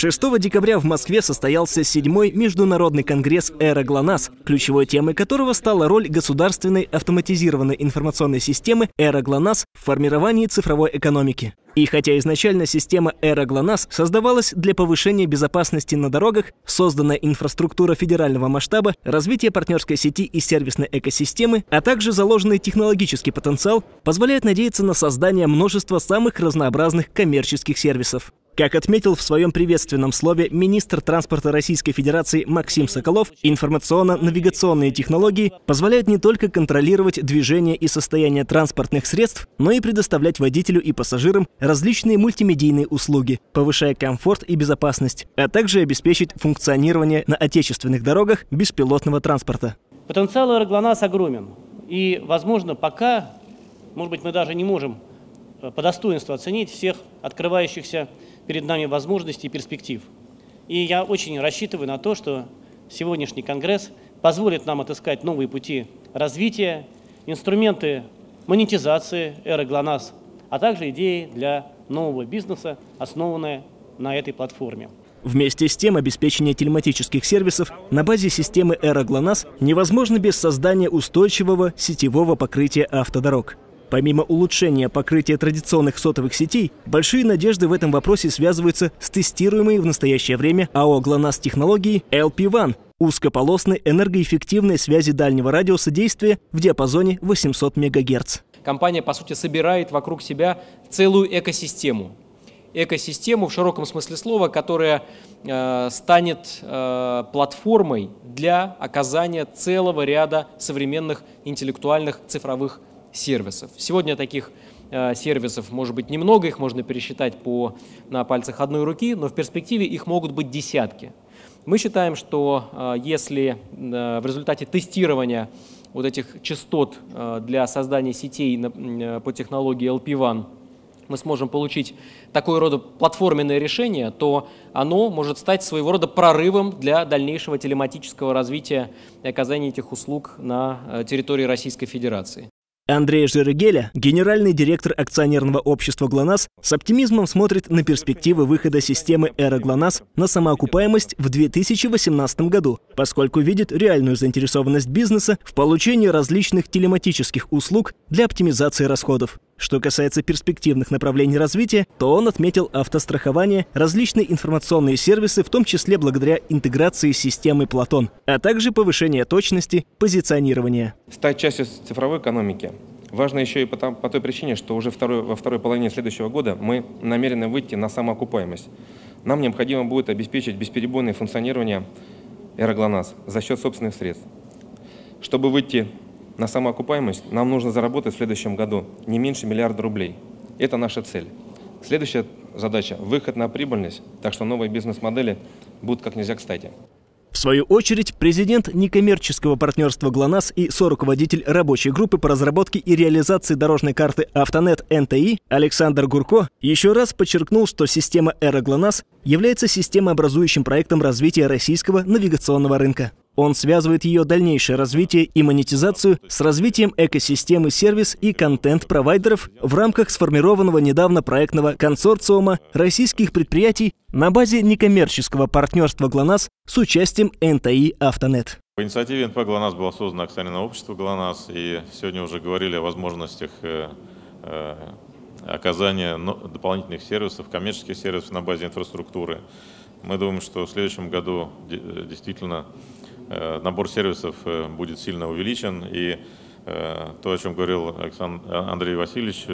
6 декабря в Москве состоялся седьмой международный конгресс «Эра ГЛОНАСС», ключевой темой которого стала роль государственной автоматизированной информационной системы «Эра ГЛОНАСС» в формировании цифровой экономики. И хотя изначально система «Эра ГЛОНАСС» создавалась для повышения безопасности на дорогах, созданная инфраструктура федерального масштаба, развитие партнерской сети и сервисной экосистемы, а также заложенный технологический потенциал позволяет надеяться на создание множества самых разнообразных коммерческих сервисов. Как отметил в своем приветственном слове министр транспорта Российской Федерации Максим Соколов, информационно-навигационные технологии позволяют не только контролировать движение и состояние транспортных средств, но и предоставлять водителю и пассажирам различные мультимедийные услуги, повышая комфорт и безопасность, а также обеспечить функционирование на отечественных дорогах беспилотного транспорта. Потенциал аэроглонас огромен. И, возможно, пока, может быть, мы даже не можем э, по достоинству оценить всех открывающихся перед нами возможностей и перспектив. И я очень рассчитываю на то, что сегодняшний Конгресс позволит нам отыскать новые пути развития, инструменты монетизации эры ГЛОНАСС, а также идеи для нового бизнеса, основанные на этой платформе. Вместе с тем, обеспечение телематических сервисов на базе системы Эра ГЛОНАСС невозможно без создания устойчивого сетевого покрытия автодорог. Помимо улучшения покрытия традиционных сотовых сетей, большие надежды в этом вопросе связываются с тестируемой в настоящее время АО «ГЛОНАСС» технологией LP1 – узкополосной энергоэффективной связи дальнего радиуса действия в диапазоне 800 МГц. Компания, по сути, собирает вокруг себя целую экосистему. Экосистему в широком смысле слова, которая э, станет э, платформой для оказания целого ряда современных интеллектуальных цифровых сервисов. Сегодня таких э, сервисов может быть немного, их можно пересчитать по, на пальцах одной руки, но в перспективе их могут быть десятки. Мы считаем, что э, если э, в результате тестирования вот этих частот для создания сетей по технологии LP1 мы сможем получить такое рода платформенное решение, то оно может стать своего рода прорывом для дальнейшего телематического развития и оказания этих услуг на территории Российской Федерации. Андрей Жирегеля, генеральный директор акционерного общества «ГЛОНАСС», с оптимизмом смотрит на перспективы выхода системы «Эра ГЛОНАСС» на самоокупаемость в 2018 году, поскольку видит реальную заинтересованность бизнеса в получении различных телематических услуг для оптимизации расходов. Что касается перспективных направлений развития, то он отметил автострахование, различные информационные сервисы, в том числе благодаря интеграции с системой Платон, а также повышение точности позиционирования. Стать частью цифровой экономики Важно еще и по, по той причине, что уже второй, во второй половине следующего года мы намерены выйти на самоокупаемость. Нам необходимо будет обеспечить бесперебойное функционирование Эроглонас за счет собственных средств. Чтобы выйти на самоокупаемость нам нужно заработать в следующем году не меньше миллиарда рублей. Это наша цель. Следующая задача – выход на прибыльность, так что новые бизнес-модели будут как нельзя кстати. В свою очередь, президент некоммерческого партнерства ГЛОНАСС и соруководитель рабочей группы по разработке и реализации дорожной карты «Автонет НТИ» Александр Гурко еще раз подчеркнул, что система «Эра ГЛОНАСС» является системообразующим проектом развития российского навигационного рынка. Он связывает ее дальнейшее развитие и монетизацию с развитием экосистемы сервис и контент-провайдеров в рамках сформированного недавно проектного консорциума российских предприятий на базе некоммерческого партнерства ГЛОНАСС с участием НТИ «Автонет». По инициативе НП «ГЛОНАСС» было создано акционерное общество «ГЛОНАСС», и сегодня уже говорили о возможностях э, э, оказания дополнительных сервисов, коммерческих сервисов на базе инфраструктуры. Мы думаем, что в следующем году действительно Э, набор сервисов э, будет сильно увеличен. И э, то, о чем говорил Александр, Андрей Васильевич,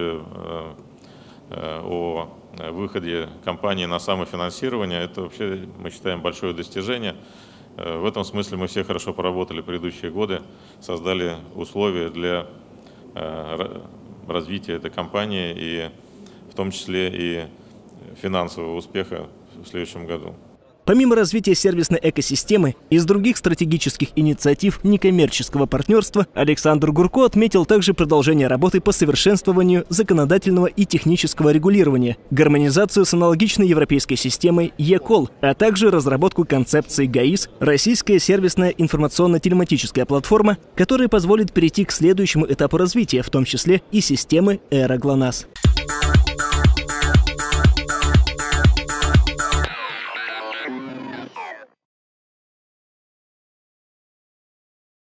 о выходе компании на самофинансирование, это вообще, мы считаем, большое достижение. В этом смысле мы все хорошо поработали предыдущие годы, создали условия для развития этой компании и в том числе и финансового успеха в следующем году. Помимо развития сервисной экосистемы, из других стратегических инициатив некоммерческого партнерства Александр Гурко отметил также продолжение работы по совершенствованию законодательного и технического регулирования, гармонизацию с аналогичной европейской системой ЕКОЛ, а также разработку концепции ГАИС – российская сервисная информационно-телематическая платформа, которая позволит перейти к следующему этапу развития, в том числе и системы Эра ГЛОНАСС.